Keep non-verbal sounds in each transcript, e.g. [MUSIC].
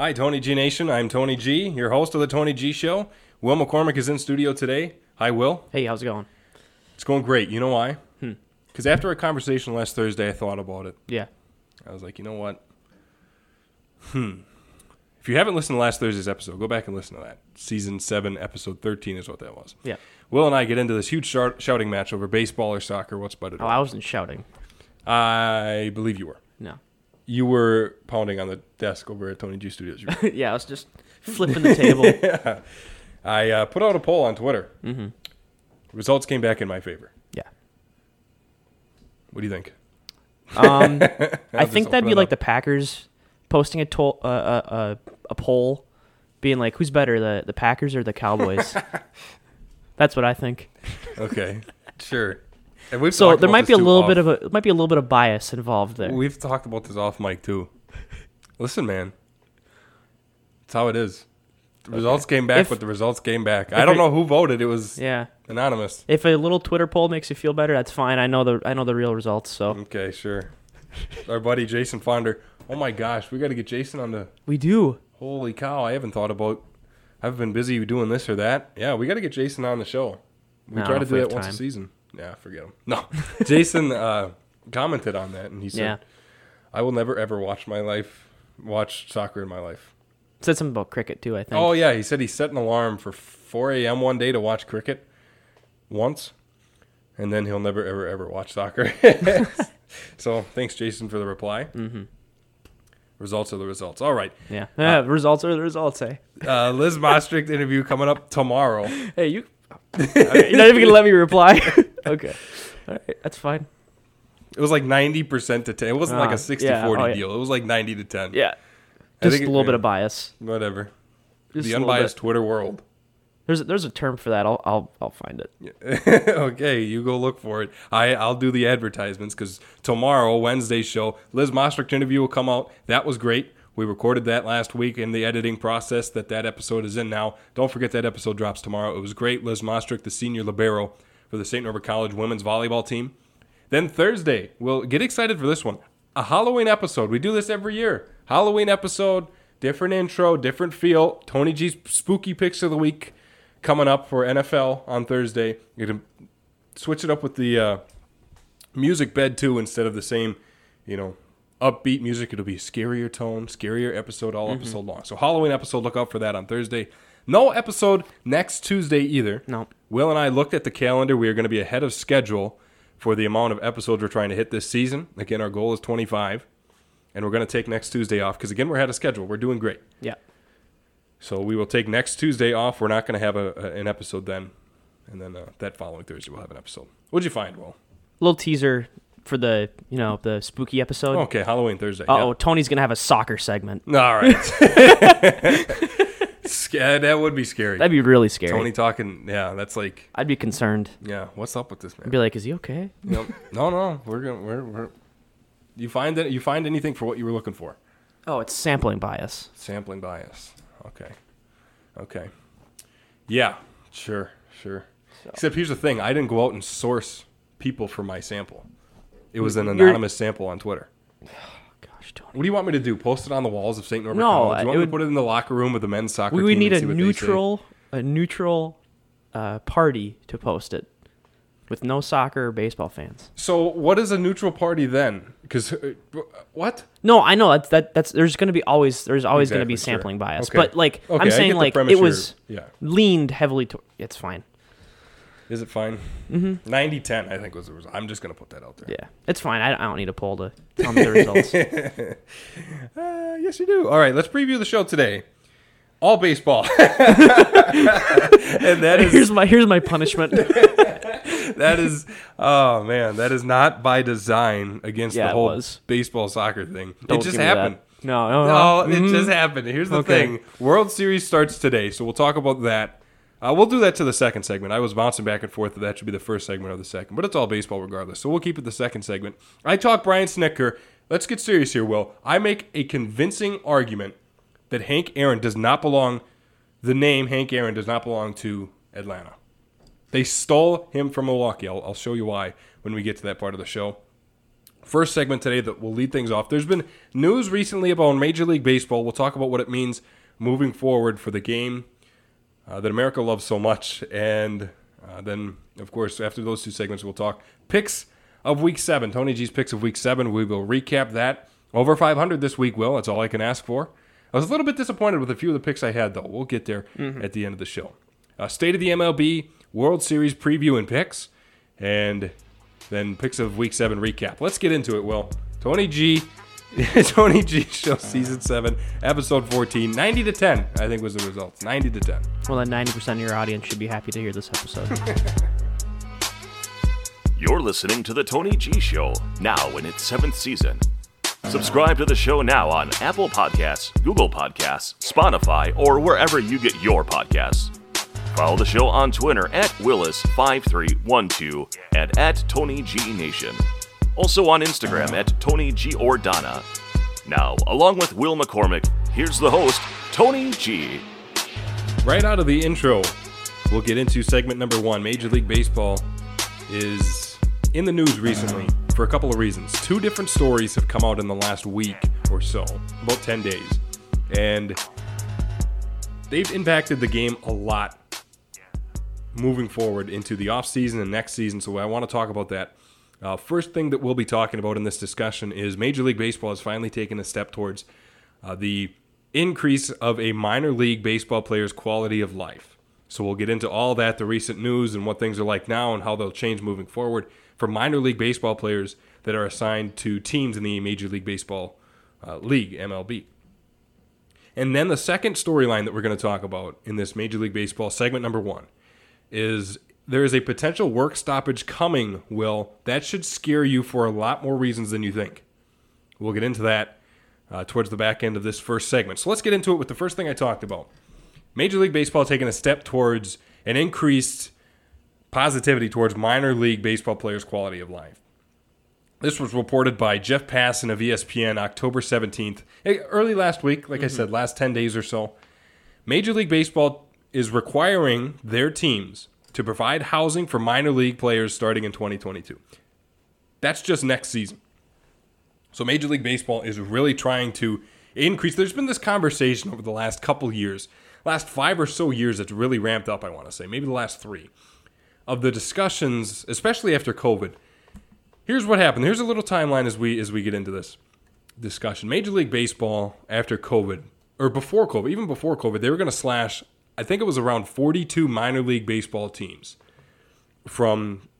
Hi, Tony G Nation. I'm Tony G, your host of the Tony G Show. Will McCormick is in studio today. Hi, Will. Hey, how's it going? It's going great. You know why? Hmm. Because after our conversation last Thursday, I thought about it. Yeah. I was like, you know what? Hmm. If you haven't listened to last Thursday's episode, go back and listen to that. Season 7, episode 13 is what that was. Yeah. Will and I get into this huge shout- shouting match over baseball or soccer. What's better? Oh, I wasn't shouting. I believe you were. No. You were pounding on the desk over at Tony G Studios. [LAUGHS] Yeah, I was just flipping the table. [LAUGHS] I uh, put out a poll on Twitter. mm-hmm. Results came back in my favor. Yeah. What do you think? Um, [LAUGHS] I think that'd be like up. the Packers posting a uh, uh, uh, a poll, being like, "Who's better, the the Packers or the Cowboys?" That's what I think. Okay, sure. And we've So there might be a little off- bit of a might be a little bit of bias involved there. We've talked about this off mic too. Listen, man, it's how it is. The results came back, If- but the results came back. I don't it- know who voted. It was Yeah. anonymous. If a little Twitter poll makes you feel better, that's fine. I know the I know the real results, so Okay, sure. Our buddy Jason Fonder. Oh my gosh, we got to get Jason on the. we do. Holy cow! I haven't thought about. I've been busy doing this or that. Yeah, we got to get Jason on the show. We don't try to do that have once a season. Yeah, forget him. No, [LAUGHS] Jason uh, commented on that and he said, Yeah. "I will never ever watch my life watch soccer in my life." Said something about cricket too. I think. Oh yeah, he said he set an alarm for 4 a.m. one day to watch cricket once, and then he'll never ever ever watch soccer. [LAUGHS] so thanks, Jason, for the reply. hmm Results are the results. All right, Yeah. Yeah. [LAUGHS] results are the results. Hey. uh, Liz Mostrick interview coming up tomorrow. Hey, you. You're not even gonna let me reply. [LAUGHS] okay. All right. That's fine. It was like 90% to 10. It wasn't like a uh, 60 yeah, 40 oh, yeah. deal. It was like 90 to 10. Yeah. Just think a it- little bit of bias. Whatever. Just the unbiased. Twitter world. There's a, there's a term for that. I'll I'll I'll find it. [LAUGHS] okay, you go look for it. I I'll do the advertisements because tomorrow, Wednesday's show, Liz Mostrick interview will come out. That was great. We recorded that last week in the editing process that that episode is in now. Don't forget that episode drops tomorrow. It was great. Liz Mostrick, the senior libero for the St. Norbert College women's volleyball team. Then Thursday, we'll get excited for this one. A Halloween episode. We do this every year. Halloween episode, different intro, different feel. Tony G's spooky picks of the week coming up for NFL on Thursday. You're gonna switch it up with the uh, music bed too, instead of the same, you know, upbeat music. It'll be scarier tone, scarier episode, all episode long. So Halloween episode, look out for that on Thursday. No episode next Tuesday either. No. Will and I looked at the calendar. We are going to be ahead of schedule for the amount of episodes we're trying to hit this season. Again, our goal is 25. And we're going to take next Tuesday off because, again, we're ahead of schedule. We're doing great. Yeah. So we will take next Tuesday off. We're not going to have a, a- an episode then. And then uh, that following Thursday, we'll have an episode. What'd you find, Will? Little teaser for the you know the spooky episode. Okay, Halloween Thursday. Oh, Tony's gonna have a soccer segment. All right. [LAUGHS] That would be scary. That'd be really scary. Tony talking. Yeah, that's like, I'd be concerned. yeah, what's up with this man? I'd be like, is he okay? Yep. No, no, we're gonna we're, we're you find that you find anything for what you were looking for? Oh, it's sampling bias. Sampling bias. Okay. Okay. Yeah. Sure. Sure. Except here's the thing: I didn't go out and source people for my sample. It was an anonymous sample on Twitter. [SIGHS] Gosh, Tony. What do you want me to do? Post it on the walls of St. Norbert No, College? Do you want me would- to put it in the locker room of the men's soccer We team? would need and a see what they say? neutral a neutral uh, party to post it with no soccer or baseball fans. So what is a neutral party then? Because uh, what? No, I know that's that that's there's going to be always there's always going to be Exactly, sure. sampling bias. Okay. But like Okay, I I'm get saying the like premise it was you're- yeah. leaned heavily to it's fine. Is it fine? Mm-hmm. 90-10, I think was the result. I'm just gonna put that out there. Yeah. It's fine. I, I don't need a poll to tell me the results. [LAUGHS] Uh, yes, you do. All right, let's preview the show today. All baseball, [LAUGHS] and that is here's my here's my punishment. [LAUGHS] that is oh man, that is not by design against Yeah, the whole baseball soccer thing. Don't it just happened. No, no, No, no. it Mhm. just happened. Here's the Okay. thing: World Series starts today, so we'll talk about that. Uh, we'll do that to the second segment. I was bouncing back and forth that that should be the first segment of the second, but it's all baseball regardless. So we'll keep it the second segment. I talk Brian Snitker. Let's get serious here, Will. I make a convincing argument that Hank Aaron does not belong. The name Hank Aaron does not belong to Atlanta. They stole him from Milwaukee. I'll, I'll show you why when we get to that part of the show. First segment today that will lead things off. There's been news recently about Major League Baseball. We'll talk about what it means moving forward for the game uh, that America loves so much. And uh, then, of course, after those two segments, we'll talk picks of Week 7. Tony G's picks of Week 7. We will recap that. Over 500 this week, Will. That's all I can ask for. I was a little bit disappointed with a few of the picks I had, though. We'll get there at the end of the show. Uh, State of the MLB, World Series preview and picks, and then picks of Week 7 recap. Let's get into it, Will. Tony G. [LAUGHS] Tony G Show Season 7, Episode 14. 90 to 10, I think was the results. 90 to 10. Well, then 90% of your audience should be happy to hear this episode. [LAUGHS] You're listening to The Tony G Show, now in its seventh season. Subscribe to the show now on Apple Podcasts, Google Podcasts, Spotify, or wherever you get your podcasts. Follow the show on Twitter at Willis5312 and at Tony G Nation. Also on Instagram at Tony G Ordana. Now, along with Will McCormick, here's the host, Tony G. Right out of the intro, we'll get into segment number one. Major League Baseball is in the news recently for a couple of reasons. Two different stories have come out in the last week or so, about 10 days. And they've impacted the game a lot moving forward into the offseason and next season. So I want to talk about that. Uh, first thing that we'll be talking about in this discussion is Major League Baseball has finally taken a step towards uh, the increase of a minor league baseball player's quality of life. So we'll get into all that, the recent news, and what things are like now, and how they'll change moving forward for minor league baseball players that are assigned to teams in the Major League Baseball uh, League (MLB). And then the second storyline that we're going to talk about in this Major League Baseball segment number one is there is a potential work stoppage coming, Will. That should scare you for a lot more reasons than you think. We'll get into that uh, towards the back end of this first segment. So let's get into it with the first thing I talked about. Major League Baseball taking a step towards an increased positivity towards minor league baseball players' quality of life. This was reported by Jeff Passan of ESPN October 17th, eh, early last week, like I said, last 10 days or so. Major League Baseball is requiring their teams to provide housing for minor league players starting in 2022. That's just next season. So Major League Baseball is really trying to increase. There's been this conversation over the last couple years, last five or so years, that's really ramped up. I want to say maybe the last three of the discussions, especially after COVID. Here's what happened. Here's a little timeline as we as we get into this discussion. Major League Baseball after COVID or before COVID, even before COVID, they were going to slash. I think it was around 42 minor league baseball teams from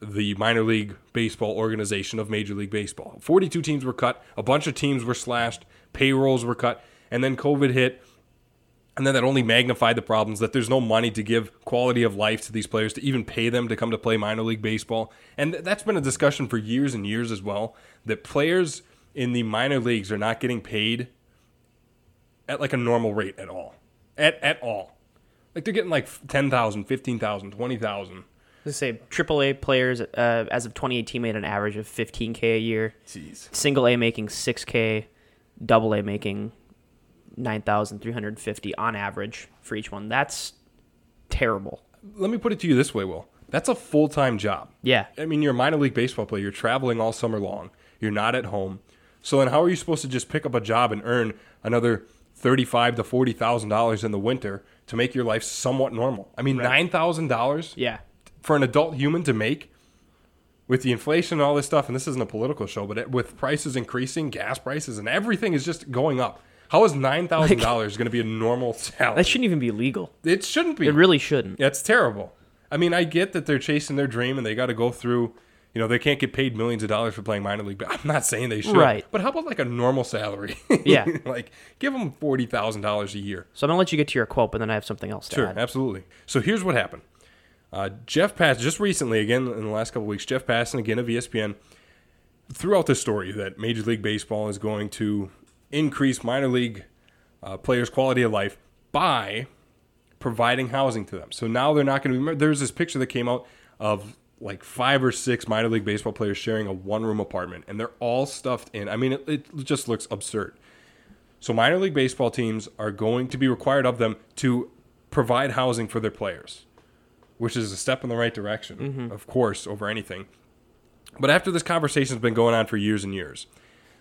the minor league baseball organization of Major League Baseball. 42 teams were cut, a bunch of teams were slashed, payrolls were cut, and then COVID hit. And then that only magnified the problems that there's no money to give quality of life to these players to even pay them to come to play minor league baseball. And th- that's been a discussion for years and years as well that players in the minor leagues are not getting paid at like a normal rate at all. At at all. Like they're getting like 10,000, 15,000, 20,000. Let's say AAA players uh, as of 2018 made an average of 15k a year. Jeez. Single A making 6k, double A making 9,350 on average for each one. That's terrible. Let me put it to you this way, Will. That's a full-time job. Yeah. I mean, you're a minor league baseball player. You're traveling all summer long. You're not at home. So then, how are you supposed to just pick up a job and earn another thirty-five to forty thousand dollars in the winter to make your life somewhat normal? I mean, nine thousand dollars Yeah. for an adult human to make with the inflation and all this stuff. And this isn't a political show, but it, with prices increasing, gas prices, and everything is just going up. How is nine thousand dollars going to be a normal salary? [LAUGHS] That shouldn't even be legal. it shouldn't be. It really shouldn't. Yeah, it's terrible. I mean, I get that they're chasing their dream and they got to go through. You know, they can't get paid millions of dollars for playing minor league. But [LAUGHS] I'm not saying they should. Right. But how about like a normal salary? [LAUGHS] Yeah. like give them forty thousand dollars a year. So I'm gonna let you get to your quote, but then I have something else to Sure, add. absolutely. So here's what happened. Uh, Jeff Pass just recently, again in the last couple weeks, Jeff Passan again of ESPN threw out this story that Major League Baseball is going to increase minor league uh, players' quality of life by providing housing to them. So now they're not going to be. There's this picture that came out of like five or six minor league baseball players sharing a one-room apartment, and they're all stuffed in. I mean, it, it just looks absurd. So minor league baseball teams are going to be required of them to provide housing for their players, which is a step in the right direction, mm-hmm. of course, over anything. But after this conversation's been going on for years and years,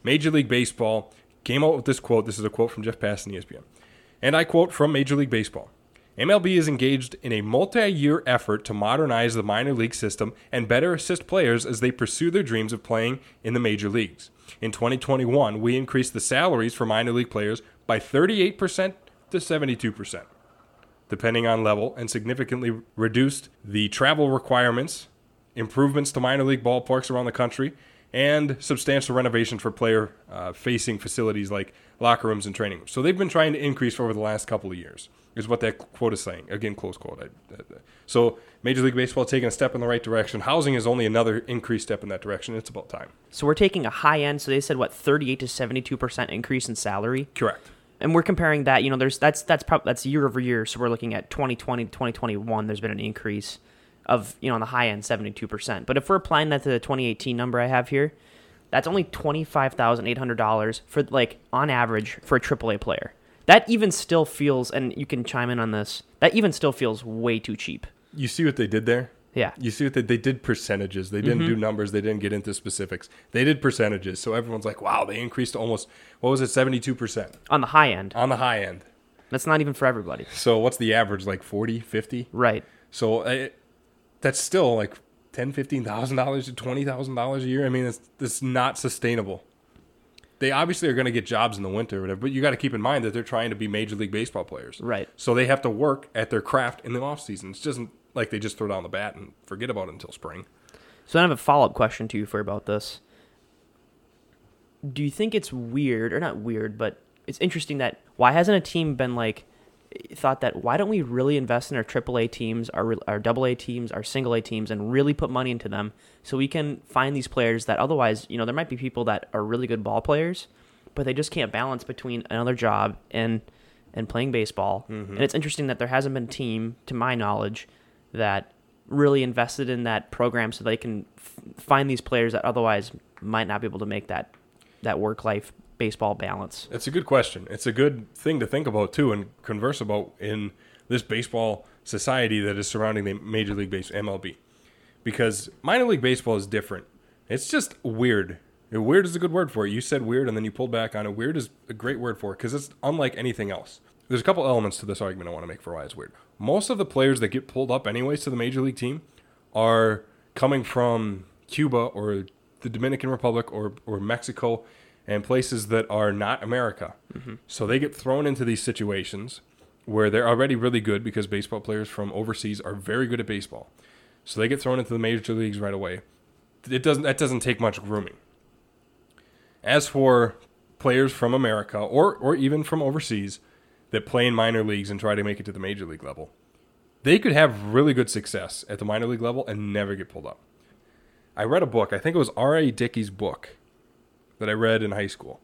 Major League Baseball came out with this quote. This is a quote from Jeff Passan, ESPN. And I quote from Major League Baseball MLB is engaged in a multi year effort to modernize the minor league system and better assist players as they pursue their dreams of playing in the major leagues. In 2021, we increased the salaries for minor league players by 38% to 72%, depending on level, and significantly reduced the travel requirements, improvements to minor league ballparks around the country, and substantial renovation for player uh, facing facilities like locker rooms and training rooms. So they've been trying to increase over the last couple of years, is what that quote is saying. Again, close quote. I, I, so Major League Baseball taking a step in the right direction. Housing is only another increased step in that direction. It's about time. So we're taking a high end. So they said what 38 to 72 percent increase in salary. Correct. and we're comparing that. You know, there's that's that's prob- that's year over year. So we're looking at 2020 to 2021. There's been an increase of you know on the high end 72 percent. But if we're applying that to the 2018 number I have here, that's only twenty five thousand eight hundred dollars for like on average for a AAA player. That even still feels, and you can chime in on this. That even still feels way too cheap. You see what they did there? Yeah. You see what they, they did percentages. They didn't do numbers. They didn't get into specifics. They did percentages. So everyone's like, wow, they increased almost, what was it, 72% On the high end, on the high end. that's not even for everybody. So what's the average? Like 40, 50? Right. So uh, that's still like ten, fifteen thousand dollars to twenty thousand dollars a year. I mean, it's it's not sustainable. They obviously are going to get jobs in the winter, or whatever, but you got to keep in mind that they're trying to be major league baseball players, Right. So they have to work at their craft in the off season. It's just like they just throw down the bat and forget about it until spring. So I have a follow up question to you for about this. Do you think it's weird or not weird, but it's interesting that why hasn't a team been like thought that why don't we really invest in our AAA teams, our our AA teams, our single A teams, and really put money into them so we can find these players that otherwise, you know, there might be people that are really good ball players, but they just can't balance between another job and and playing baseball. Mm-hmm. And it's interesting that there hasn't been a team, to my knowledge, that really invested in that program so they can f- find these players that otherwise might not be able to make that that work life baseball balance. It's a good question. It's a good thing to think about too and converse about in this baseball society that is surrounding the Major League Baseball MLB. Because minor league baseball is different. It's just weird. Weird is a good word for it. You said weird and then you pulled back on it. Weird is a great word for it because it's unlike anything else. There's a couple elements to this argument I want to make for why it's weird. Most of the players that get pulled up anyways to the major league team are coming from Cuba or the Dominican Republic or, or Mexico and places that are not America. Mm-hmm. So they get thrown into these situations where they're already really good because baseball players from overseas are very good at baseball. So they get thrown into the major leagues right away. It doesn't that doesn't take much grooming. As for players from America or or even from overseas that play in minor leagues and try to make it to the major league level, they could have really good success at the minor league level and never get pulled up. I read a book, I think it was R.A. Dickey's book that I read in high school.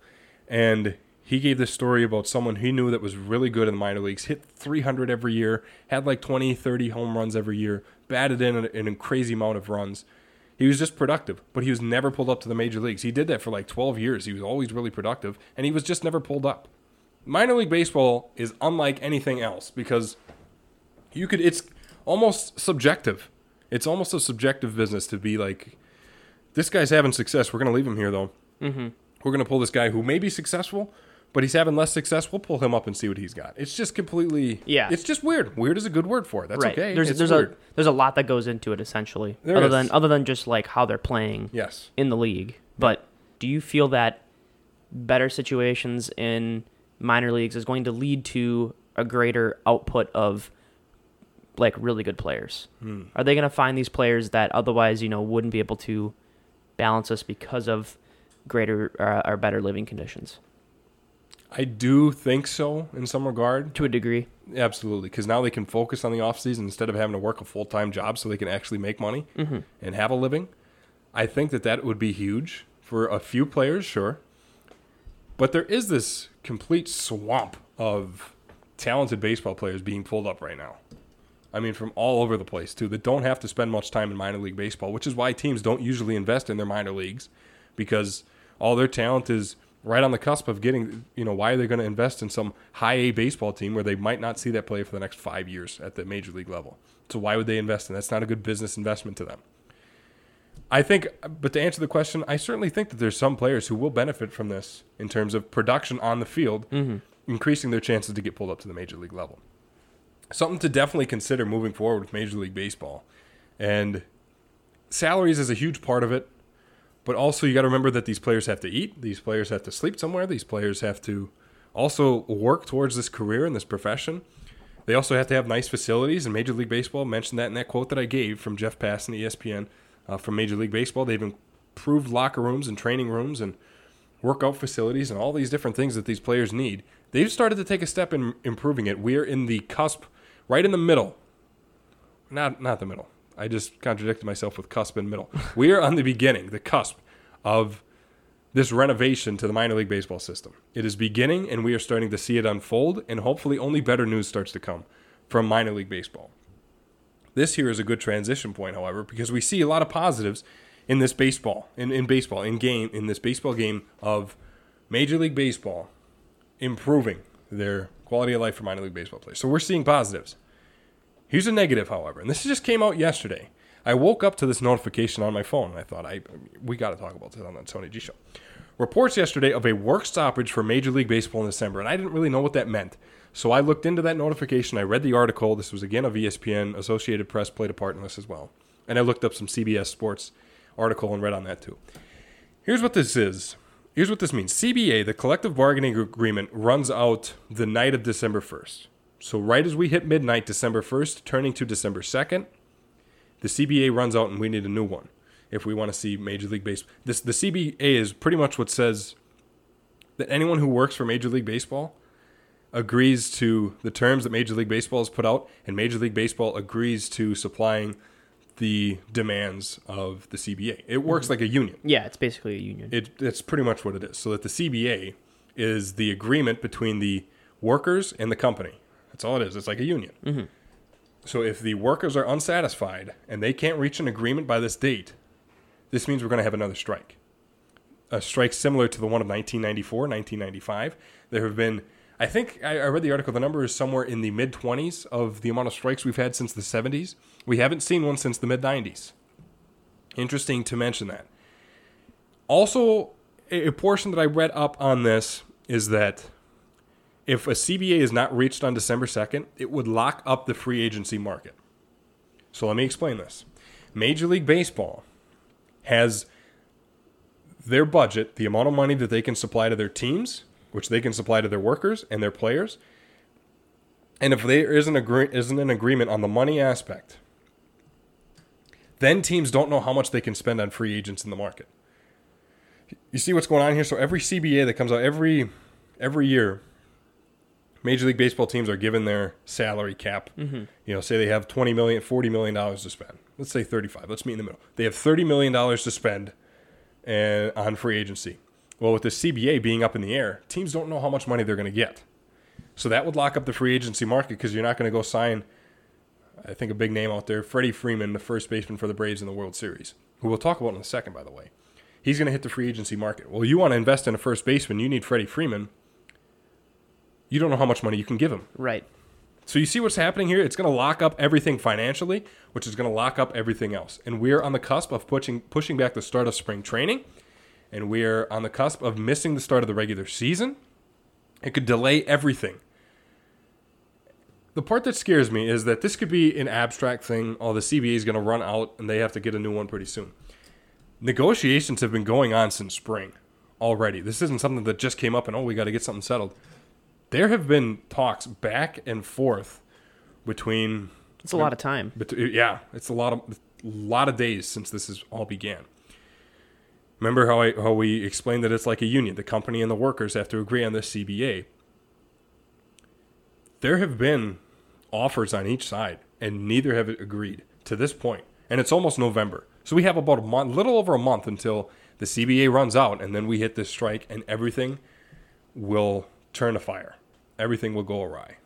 And he gave this story about someone he knew that was really good in the minor leagues, hit 300 every year, had like 20, 30 home runs every year, batted in an, a crazy amount of runs. He was just productive, but he was never pulled up to the major leagues. He did that for like 12 years. He was always really productive, and he was just never pulled up. Minor league baseball is unlike anything else because you could it's almost subjective. It's almost a subjective business to be like, this guy's having success. We're going to leave him here though. Mm-hmm. We're going to pull this guy who may be successful, but he's having less success. We'll pull him up and see what he's got. It's just completely Yeah. It's just weird. Weird is a good word for it. That's right. okay. There's It's there's weird. a there's a lot that goes into it essentially. There other is. than other than just like how they're playing yes. in the league. But do you feel that better situations in minor leagues is going to lead to a greater output of like really good players? Hmm. Are they going to find these players that otherwise, you know, wouldn't be able to balance us because of greater uh, or better living conditions I do think so in some regard. to a degree? Absolutely, because now they can focus on the off season instead of having to work a full time job, so they can actually make money and have a living. I think that that would be huge for a few players, sure. But there is this complete swamp of talented baseball players being pulled up right now. I mean, from all over the place too, that don't have to spend much time in minor league baseball, which is why teams don't usually invest in their minor leagues, because all their talent is right on the cusp of getting. You know, why are they going to invest in some high A baseball team where they might not see that player for the next five years at the major league level? So why would they invest in? That's not a good business investment to them. I think, but to answer the question, I certainly think that there's some players who will benefit from this in terms of production on the field, mm-hmm. increasing their chances to get pulled up to the major league level. Something to definitely consider moving forward with Major League Baseball. And salaries is a huge part of it, but also you got to remember that these players have to eat, these players have to sleep somewhere, these players have to also work towards this career and this profession. They also have to have nice facilities, and Major League Baseball mentioned that in that quote that I gave from Jeff Passan, ESPN, uh, from Major League Baseball. They've improved locker rooms and training rooms and workout facilities and all these different things that these players need. They've started to take a step in improving it. We're in the cusp, right in the middle. Not not the middle. I just contradicted myself with cusp and middle. [LAUGHS] we are on the beginning, the cusp of this renovation to the minor league baseball system. It is beginning, and we are starting to see it unfold, and hopefully, only better news starts to come from minor league baseball. This here is a good transition point, however, because we see a lot of positives in this baseball, in, in baseball, in game, in this baseball game of Major League Baseball improving their quality of life for minor league baseball players. So we're seeing positives. Here's a negative, however, and this just came out yesterday. I woke up to this notification on my phone, and I thought, I we got to talk about this on the Tony G show. Reports yesterday of a work stoppage for Major League Baseball in December, and I didn't really know what that meant. So I looked into that notification. I read the article. This was again of ESPN. Associated Press played a part in this as well. And I looked up some CBS Sports article and read on that too. Here's what this is. Here's what this means. CBA, the collective bargaining agreement, runs out the night of December 1st. So right as we hit midnight, December 1st, turning to December 2nd, the CBA runs out and we need a new one if we want to see Major League Baseball. This the CBA is pretty much what says that anyone who works for Major League Baseball agrees to the terms that Major League Baseball has put out, and Major League Baseball agrees to supplying the demands of the CBA. It works mm-hmm. like a union. Yeah, it's basically a union. It, that's pretty much what it is. So that the CBA is the agreement between the workers and the company. That's all it is. It's like a union. Mm-hmm. So if the workers are unsatisfied and they can't reach an agreement by this date, this means we're going to have another strike. A strike similar to the one of 1994, 1995. There have been, I think, I, I read the article, the number is somewhere in the mid 20s of the amount of strikes we've had since the 70s. We haven't seen one since the mid 90s. Interesting to mention that. Also, a portion that I read up on this is that if a CBA is not reached on December 2nd, it would lock up the free agency market. So let me explain this. Major League Baseball has their budget, the amount of money that they can supply to their teams, which they can supply to their workers and their players. And if there isn't, agree- isn't an agreement on the money aspect, then teams don't know how much they can spend on free agents in the market. You see what's going on here? So every CBA that comes out every every year, Major League Baseball teams are given their salary cap. Mm-hmm. You know, say they have 20 million, 40 million dollars to spend. Let's say 35. Let's meet in the middle. They have 30 million dollars to spend and on free agency. Well, with the CBA being up in the air, teams don't know how much money they're going to get. So that would lock up the free agency market because you're not going to go sign I think a big name out there, Freddie Freeman, the first baseman for the Braves in the World Series, who we'll talk about in a second, by the way. He's going to hit the free agency market. Well, you want to invest in a first baseman, you need Freddie Freeman. You don't know how much money you can give him. right. So you see what's happening here? It's going to lock up everything financially, which is going to lock up everything else. And we're on the cusp of pushing pushing back the start of spring training, and we're on the cusp of missing the start of the regular season. It could delay everything. The part that scares me is that this could be an abstract thing. Oh, the CBA is going to run out and they have to get a new one pretty soon. Negotiations have been going on since spring already. This isn't something that just came up and, oh, we got to get something settled. There have been talks back and forth between It's a lot of time. but yeah, it's a lot of lot of days since this has all began. Remember how I how we explained that it's like a union. The company and the workers have to agree on this CBA. There have been offers on each side, and neither have agreed to this point. And it's almost November, so we have about a month, little over a month until the CBA runs out, and then we hit this strike, and everything will turn to fire. Everything will go awry.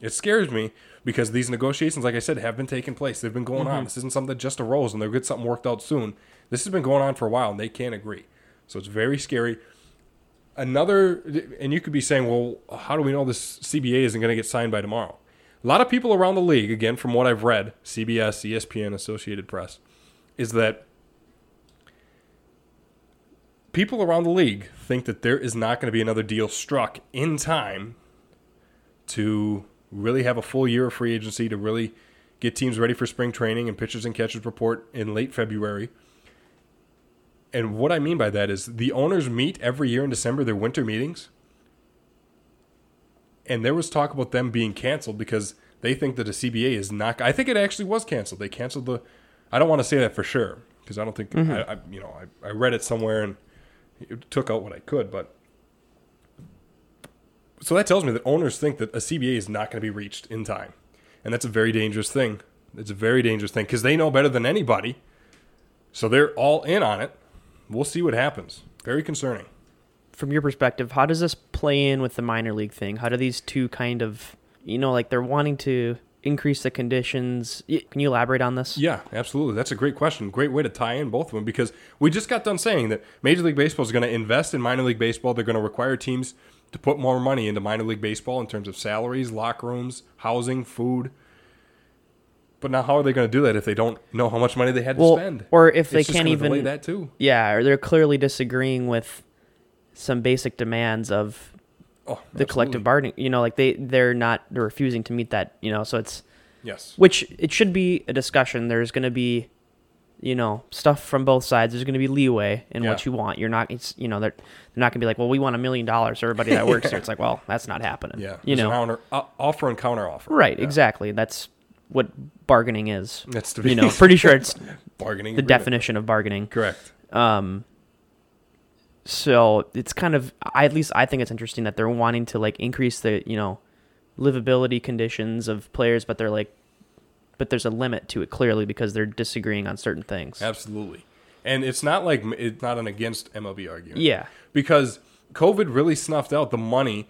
It scares me because these negotiations, like I said, have been taking place. They've been going on. Mm-hmm. This isn't something that just arose and they'll get something worked out soon. This has been going on for a while and they can't agree. So it's very scary. Another, and you could be saying, well, how do we know this CBA isn't going to get signed by tomorrow? A lot of people around the league, again, from what I've read, CBS, ESPN, Associated Press, is that people around the league think that there is not going to be another deal struck in time to really have a full year of free agency to really get teams ready for spring training and pitchers and catchers report in late February. And what I mean by that is the owners meet every year in December, their winter meetings. And there was talk about them being canceled because they think that a CBA is not. I think it actually was canceled. They canceled the. I don't want to say that for sure because I don't think mm-hmm. I, I, you know. I, I read it somewhere and it took out what I could, but so that tells me that owners think that a CBA is not going to be reached in time, and that's a very dangerous thing. It's a very dangerous thing because they know better than anybody, so they're all in on it. We'll see what happens. Very concerning. From your perspective, how does this play in with the minor league thing? How do these two kind of, you know, like they're wanting to increase the conditions? Can you elaborate on this? Yeah, absolutely. That's a great question. Great way to tie in both of them because we just got done saying that Major League Baseball is going to invest in minor league baseball. They're going to require teams to put more money into minor league baseball in terms of salaries, locker rooms, housing, food. But now, how are they going to do that if they don't know how much money they had to Well, spend? or if they It's can't even that too. Yeah, or they're clearly disagreeing with some basic demands of Oh, the collective bargaining. You know, like they they're not they're refusing to meet that. You know, so it's Yes. which it should be a discussion. There's going to be, you know, stuff from both sides. There's going to be leeway in what you want. You're not, it's you know, they're they're not going to be like, well, we want a million dollars for everybody that [LAUGHS] works here. It's like, well, that's not happening. Yeah. you There's know, counter, uh, offer and counter offer. right? Yeah. Exactly. That's what bargaining is. That's the You know, pretty sure it's [LAUGHS] bargaining the agreement. definition of bargaining. Correct. Um, so it's kind of, I, at least I think it's interesting that they're wanting to like increase the, you know, livability conditions of players, but they're like, but there's a limit to it clearly because they're disagreeing on certain things. Absolutely. And it's not like it's not an against MLB argument. Yeah. because COVID really snuffed out the money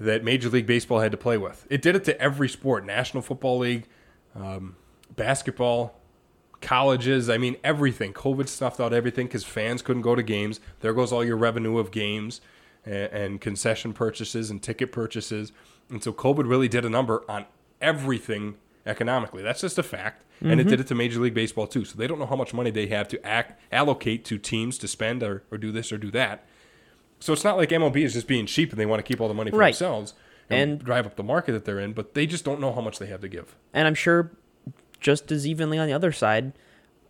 that Major League Baseball had to play with. It did it to every sport National Football League, um, basketball, colleges. I mean, everything. COVID snuffed out everything because fans couldn't go to games. There goes all your revenue of games and, and concession purchases and ticket purchases. And so COVID really did a number on everything economically. That's just a fact. And it mm-hmm. did it to Major League Baseball too. So they don't know how much money they have to act, allocate to teams to spend or, or do this or do that. So it's not like MLB is just being cheap and they want to keep all the money for Right. themselves and, And- drive up the market that they're in, but they just don't know how much they have to give. And I'm sure just as evenly on the other side,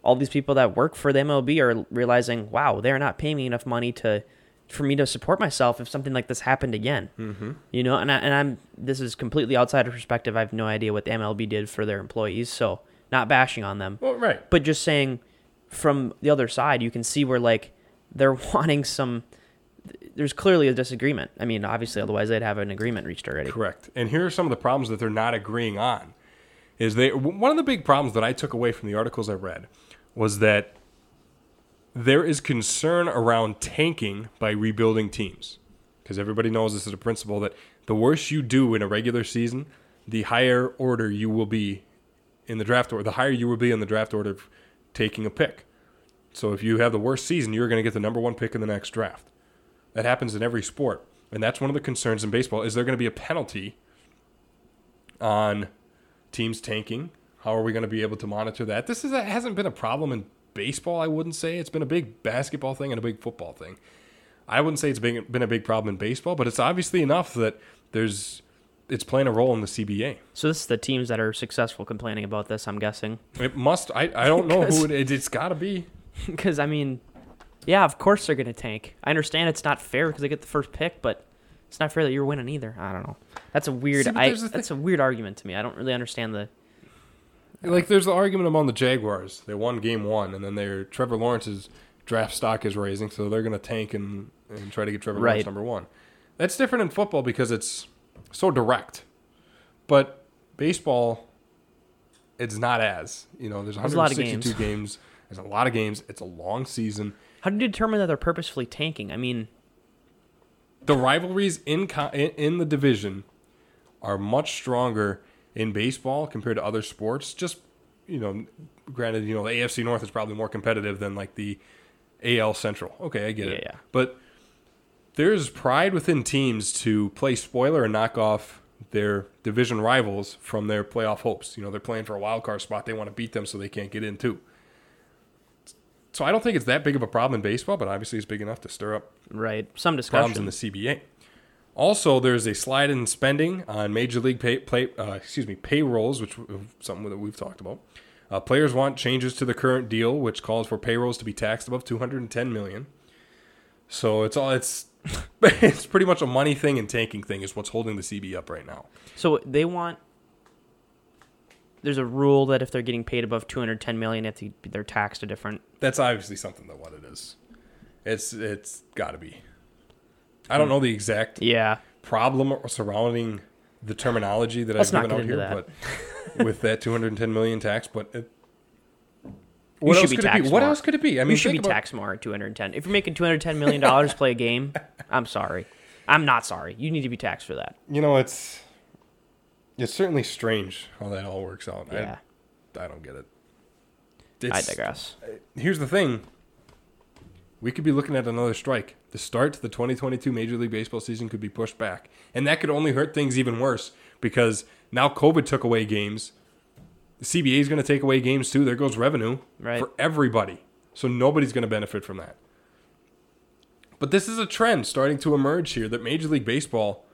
all these people that work for the MLB are realizing, wow, they're not paying me enough money to for me to support myself if something like this happened again. Mm-hmm. You know, and I, and I'm this is completely outside of perspective. I have no idea what the MLB did for their employees, so not bashing on them, Well, right. but just saying from the other side, you can see where like they're [LAUGHS] wanting some. There's clearly a disagreement. I mean, obviously, otherwise they'd have an agreement reached already. Correct. And here are some of the problems that they're not agreeing on. Is they one of the big problems that I took away from the articles I read was that there is concern around tanking by rebuilding teams. Because everybody knows this is a principle that the worse you do in a regular season, the higher order you will be in the draft order, the higher you will be in the draft order of taking a pick. So if you have the worst season, you're going to get the number one pick in the next draft. That happens in every sport. And that's one of the concerns in baseball. Is there going to be a penalty on teams tanking? How are we going to be able to monitor that? This is a, hasn't been a problem in baseball, I wouldn't say. It's been a big basketball thing and a big football thing. I wouldn't say it's been, been a big problem in baseball, but it's obviously enough that there's it's playing a role in the CBA. So this is the teams that are successful complaining about this. I'm guessing. It must. I, I don't know who [LAUGHS] it, it's got to be. Because I mean, yeah, of course they're gonna tank. I understand it's not fair because they get the first pick, but it's not fair that you're winning either. I don't know. That's a weird. See, but I, that's a weird argument to me. I don't really understand the. Like there's the argument among the Jaguars. They won game one, and then their Trevor Lawrence's draft stock is raising, so they're going to tank and, and try to get Trevor Lawrence Right. number one. That's different in football because it's so direct. But baseball, it's not as you know. There's There's a lot of 162 games. There's a lot of games. It's a long season. How do you determine that they're purposefully tanking? I mean, The rivalries in co- in, the division are much stronger in baseball compared to other sports. Just you know, granted, you know the AFC North is probably more competitive than like the AL Central. Okay, I get it. Yeah, yeah. But there's pride within teams to play spoiler and knock off their division rivals from their playoff hopes. You know, they're playing for a wild card spot. They want to beat them so they can't get in too. So I don't think it's that big of a problem in baseball, but obviously it's big enough to stir up Right. Some problems in the CBA. Also, there's a slide in spending on major league pay, play, uh, excuse me, payrolls, which is something that we've talked about. Uh, players want changes to the current deal, which calls for payrolls to be taxed above 210 million. So it's all it's [LAUGHS] it's pretty much a money thing and tanking thing is what's holding the CB up right now. So they want. There's a rule that if they're getting paid above 210 million, if they're taxed a different. That's obviously something that what it is. It's it's got to be. I don't know the exact Yeah. problem surrounding the terminology that Let's I've given out here, into but [LAUGHS] with that 210 million tax, but it, what else could it be? taxed What more. else could it be? I mean, you should be about- taxed more at 210. If you're making 210 million dollars play a game, I'm [LAUGHS] sorry. I'm not sorry. You need to be taxed for that. You know, it's it's certainly strange how that all works out. Yeah. I, I don't get it. I digress. Uh, here's the thing. We could be looking at another strike. The start to the 2022 Major League Baseball season could be pushed back. And that could only hurt things even worse because now COVID took away games. The CBA is going to take away games too. There goes revenue Right. for everybody. So nobody's going to benefit from that. But this is a trend starting to emerge here that Major League Baseball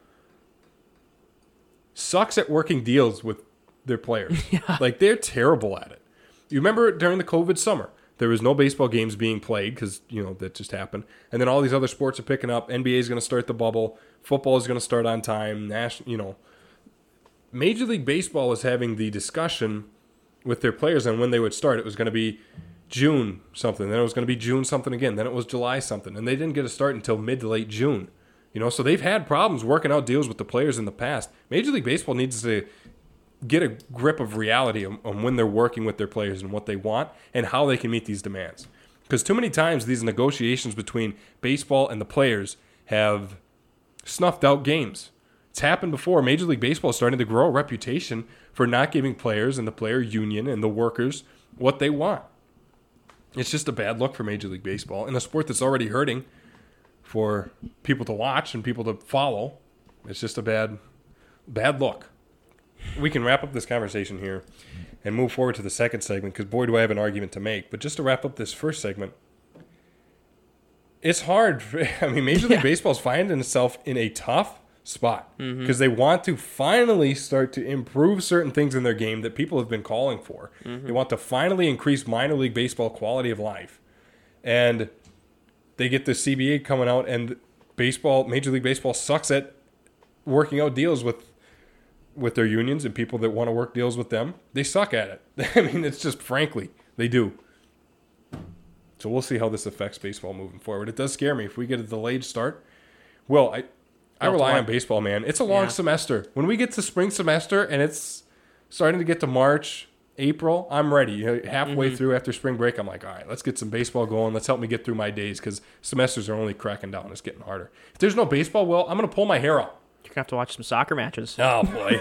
sucks at working deals with their players. [LAUGHS] Like they're terrible at it. You remember during the COVID summer, there was no baseball games being played because you know that just happened, and then all these other sports are picking up. NBA is going to start the bubble. Football is going to start on time. National, you know, Major League Baseball is having the discussion with their players on when they would start. It was going to be June something, then it was going to be June something again, then it was July something, and they didn't get a start until mid to late June. You know, so they've had problems working out deals with the players in the past. Major League Baseball needs to get a grip of reality on, on when they're working with their players and what they want and how they can meet these demands. Because too many times these negotiations between baseball and the players have snuffed out games. It's happened before. Major League Baseball is starting to grow a reputation for not giving players and the player union and the workers what they want. It's just a bad look for Major League Baseball in a sport that's already hurting for people to watch and people to follow. It's just a bad, bad look. We can wrap up this conversation here and move forward to the second segment because boy, do I have an argument to make. But just to wrap up this first segment, it's hard. [LAUGHS] I mean, Major League Yeah. Baseball's finding itself in a tough spot because Mm-hmm. they want to finally start to improve certain things in their game that people have been calling for. Mm-hmm. They want to finally increase minor league baseball quality of life, and they get the CBA coming out, and baseball, Major League Baseball, sucks at working out deals with with their unions and people that want to work deals with them. They suck at it. [LAUGHS] I mean, it's just frankly they do. So we'll see how this affects baseball moving forward. It does scare me if we get a delayed start. Well, I I You'll have to rely on baseball, man. It's a long Yeah. semester. When we get to spring semester and it's starting to get to March, April, I'm ready. You know, halfway Mm-hmm. through after spring break, I'm like, all right, let's get some baseball going. Let's help me get through my days because semesters are only cracking down. It's getting harder. If there's no baseball, well, I'm gonna pull my hair out. You're gonna have to watch some soccer matches. Oh boy.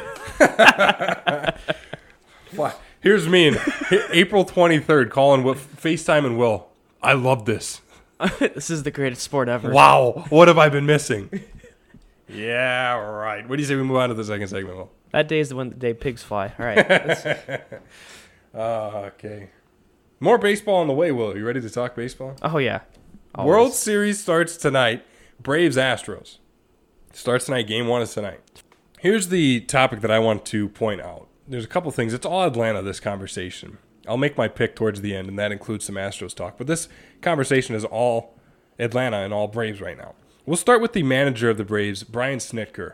[LAUGHS] Here's me in [LAUGHS] April 23rd calling with FaceTime and Will. I love this. [LAUGHS] this is the greatest sport ever. Wow. What have I been missing? yeah, right. What do you say we move on to the second segment, Will? That day is the one the day pigs fly. All right. Uh, [LAUGHS] okay. More baseball on the way, Will. You ready to talk baseball? oh yeah. Always. World Series starts tonight. Braves Astros. Starts tonight. Game one is tonight. Here's the topic that I want to point out. There's a couple things. It's all Atlanta, this conversation. I'll make my pick towards the end, and that includes some Astros talk. But this conversation is all Atlanta and all Braves right now. We'll start with the manager of the Braves, Brian Snitker.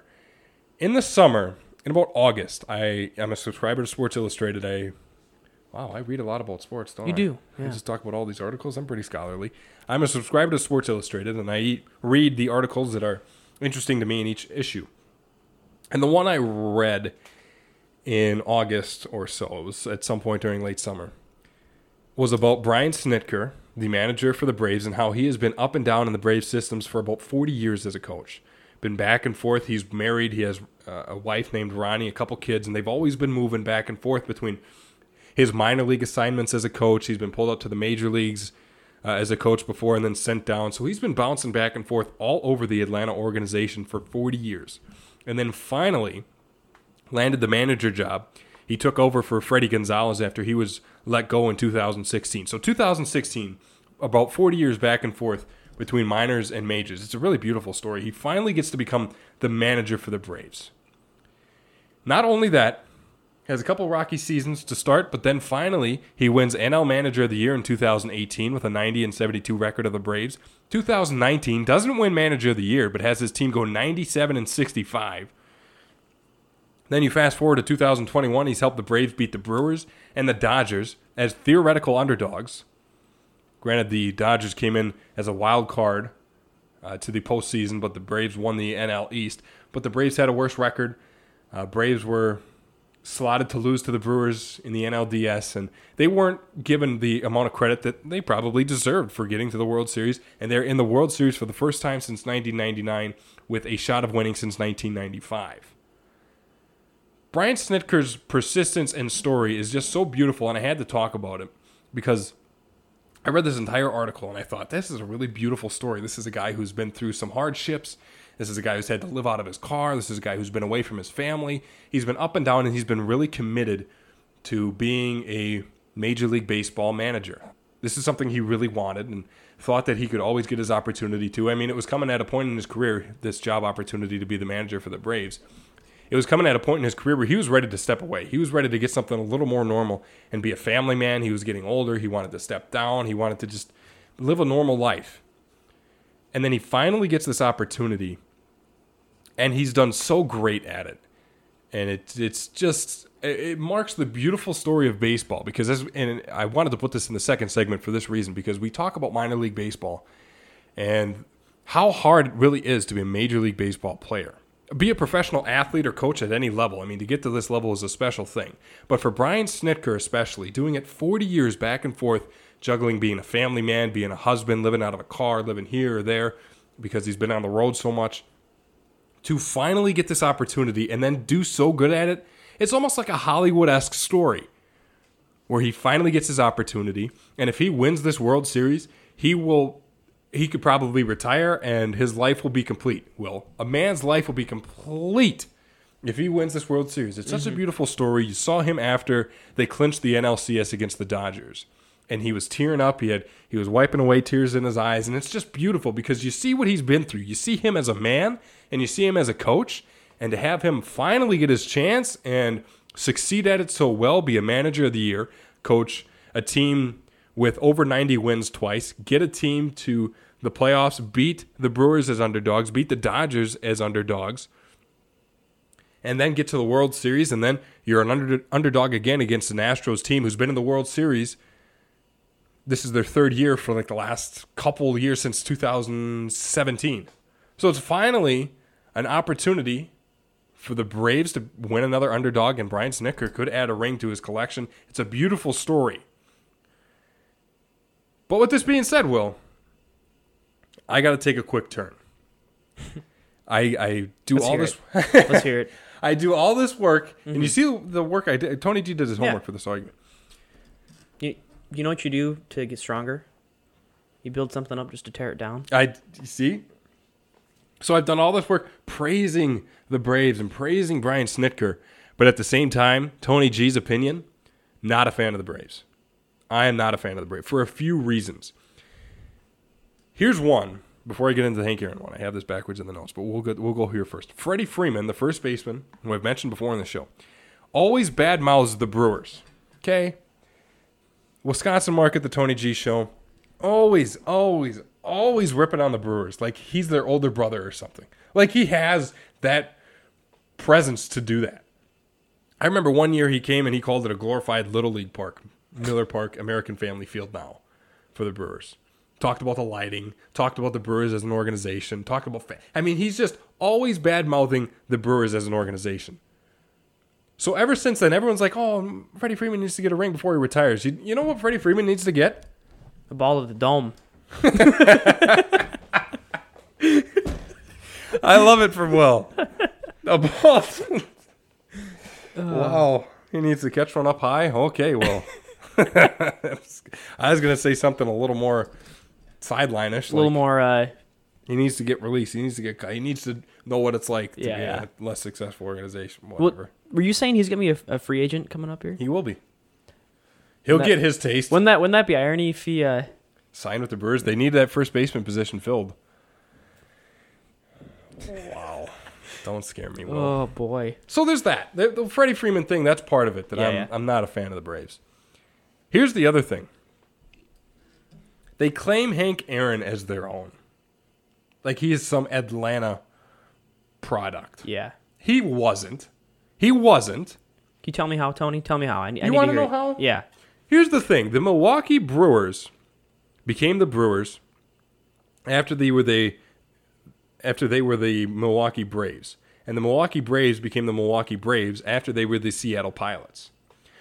In the summer, in about August, I am a subscriber to Sports Illustrated. I Wow, I read a lot about sports, don't You I? do, I just talk about all these articles. I'm pretty scholarly. I'm a subscriber to Sports Illustrated, and I eat, read the articles that are interesting to me in each issue. And the one I read in August or so, it was at some point during late summer, was about Brian Snitker, the manager for the Braves, and how he has been up and down in the Braves systems for about 40 years as a coach. Been back and forth. He's married. He has uh, a wife named Ronnie, a couple kids, and they've always been moving back and forth between his minor league assignments as a coach. He's been pulled up to the major leagues uh, as a coach before and then sent down. So he's been bouncing back and forth all over the Atlanta organization for 40 years. And then finally landed the manager job. He took over for Fredi Gonzalez after he was let go in 2016. So 2016, about 40 years back and forth between minors and majors. It's a really beautiful story. He finally gets to become the manager for the Braves. Not only that, has a couple rocky seasons to start, but then finally he wins NL Manager of the Year in 2018 with a 90 and 72 record of the Braves. 2019 doesn't win Manager of the Year, but has his team go 97 and 65. Then you fast forward to 2021, he's helped the Braves beat the Brewers and the Dodgers as theoretical underdogs. Granted, the Dodgers came in as a wild card uh, to the postseason, but the Braves won the NL East. But the Braves had a worse record. Uh, Braves were slotted to lose to the Brewers in the NLDS, and they weren't given the amount of credit that they probably deserved for getting to the World Series. And they're in the World Series for the first time since 1999 with a shot of winning since 1995. Brian Snitker's persistence and story is just so beautiful, and I had to talk about it because I read this entire article and I thought, this is a really beautiful story. This is a guy who's been through some hardships. This is a guy who's had to live out of his car. This is a guy who's been away from his family. He's been up and down and he's been really committed to being a Major League Baseball manager. This is something he really wanted and thought that he could always get his opportunity to. I mean, it was coming at a point in his career, this job opportunity to be the manager for the Braves. It was coming at a point in his career where he was ready to step away. He was ready to get something a little more normal and be a family man. He was getting older. He wanted to step down. He wanted to just live a normal life. And then he finally gets this opportunity and he's done so great at it. And it, it's just it marks the beautiful story of baseball because as and I wanted to put this in the second segment for this reason because we talk about minor league baseball and how hard it really is to be a major league baseball player. Be a professional athlete or coach at any level. I mean, to get to this level is a special thing. But for Brian Snitker especially, doing it 40 years back and forth, juggling being a family man, being a husband, living out of a car, living here or there because he's been on the road so much to finally get this opportunity and then do so good at it, it's almost like a Hollywood esque story where he finally gets his opportunity. And if he wins this World Series, he will. He could probably retire and his life will be complete. Well, a man's life will be complete if he wins this World Series. It's such a mm-hmm. beautiful story. You saw him after they clinched the NLCS against the Dodgers and he was tearing up. He had he was wiping away tears in his eyes, and it's just beautiful because you see what he's been through. You see him as a man, and you see him as a coach, and to have him finally get his chance and succeed at it so well, be a manager of the year, coach a team with over 90 wins twice, get a team to the playoffs, beat the Brewers as underdogs, beat the Dodgers as underdogs, and then get to the World Series, and then you're an under, underdog again against an Astros team who's been in the World Series this is their third year for like the last couple years since 2017. So it's finally an opportunity for the Braves to win another underdog, and Brian Snitker could add a ring to his collection. It's a beautiful story. But with this being said, Will, I got to take a quick turn. [LAUGHS] I I do Let's all this. [LAUGHS] Let's hear it. I do all this work, and you mm-hmm. see the work I did. Tony G did his homework Yeah. for this argument. You, you know what you do to get stronger? You build something up just to tear it down. I you see. So I've done all this work praising the Braves and praising Brian Snitker, but at the same time, Tony G's opinion, not a fan of the Braves. I am not a fan of the Braves for a few reasons. Here's one. Before I get into the Hank Aaron one, I have this backwards in the notes, but we'll go, we'll go here first. Freddie Freeman, the first baseman, who I've mentioned before in the show, always bad mouths the Brewers. Okay, Wisconsin Market, the Tony G show, always, always, always ripping on the Brewers like he's their older brother or something. Like he has that presence to do that. I remember one year he came and he called it a glorified Little League park, Miller Park, American Family Field now for the Brewers. Talked about the lighting, talked about the Brewers as an organization, talked about. Fa- I mean, he's just always bad mouthing the Brewers as an organization. So ever since then, everyone's like, "Oh, Freddie Freeman needs to get a ring before he retires." You, you know what Freddie Freeman needs to get? The ball of the dome. [LAUGHS] I love it from Will. A ball. [LAUGHS] wow, he needs to catch one up high. Okay, well, [LAUGHS] I was gonna say something a little more sideline-ish. A little like more. Uh, He needs to get released. He needs to get. He needs to know what it's like to Yeah, be yeah. a less successful organization. what, Whatever. were you saying he's gonna be a, a free agent coming up here? He will be. He'll get his taste. Wouldn't that wouldn't that be irony if he uh, signed with the Brewers. They needed that first baseman position filled. Wow. Don't scare me, Will. Oh boy. So there's that. The, the Freddie Freeman thing, that's part of it that Yeah, I'm. I'm not a fan of the Braves. Here's the other thing they claim Hank Aaron as their own. Like he is some Atlanta product. Yeah. He wasn't. He wasn't. Can you tell me how, Tony? Tell me how. I, I You need wanna know it. how? Yeah. Here's the thing the Milwaukee Brewers became the Brewers after they were the after they were the Milwaukee Braves. And the Milwaukee Braves became the Milwaukee Braves after they were the Seattle Pilots.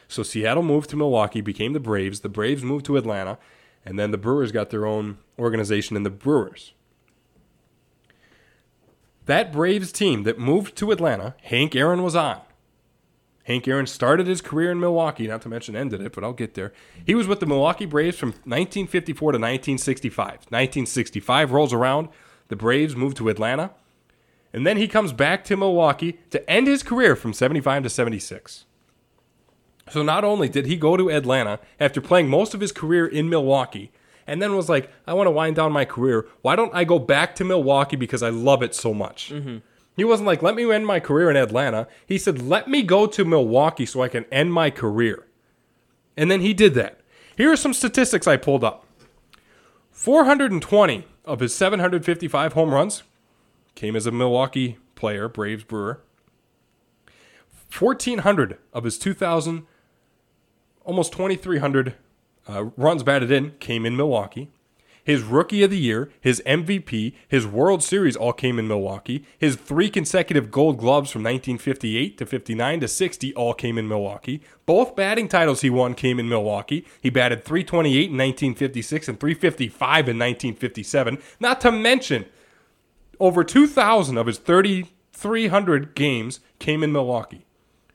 So Seattle moved to Milwaukee, became the Braves. The Braves moved to Atlanta, and then the Brewers got their own organization in the Brewers. That Braves team that moved to Atlanta, Hank Aaron was on. Hank Aaron started his career in Milwaukee, not to mention ended it, but I'll get there. He was with the Milwaukee Braves from 1954 to 1965. 1965 rolls around, the Braves move to Atlanta, and then he comes back to Milwaukee to end his career from 75 to 76. So not only did he go to Atlanta after playing most of his career in Milwaukee, and then was like, I want to wind down my career. Why don't I go back to Milwaukee because I love it so much? Mm-hmm. He wasn't like, let me end my career in Atlanta. He said, let me go to Milwaukee so I can end my career. And then he did that. Here are some statistics I pulled up 420 of his 755 home runs came as a Milwaukee player, Braves Brewer. 1,400 of his 2,000, almost 2,300 uh, runs batted in came in Milwaukee. His rookie of the year, his MVP, his World Series all came in Milwaukee. His three consecutive gold gloves from 1958 to 59 to 60 all came in Milwaukee. Both batting titles he won came in Milwaukee. He batted 328 in 1956 and 355 in 1957. Not to mention, over 2,000 of his 3,300 games came in Milwaukee.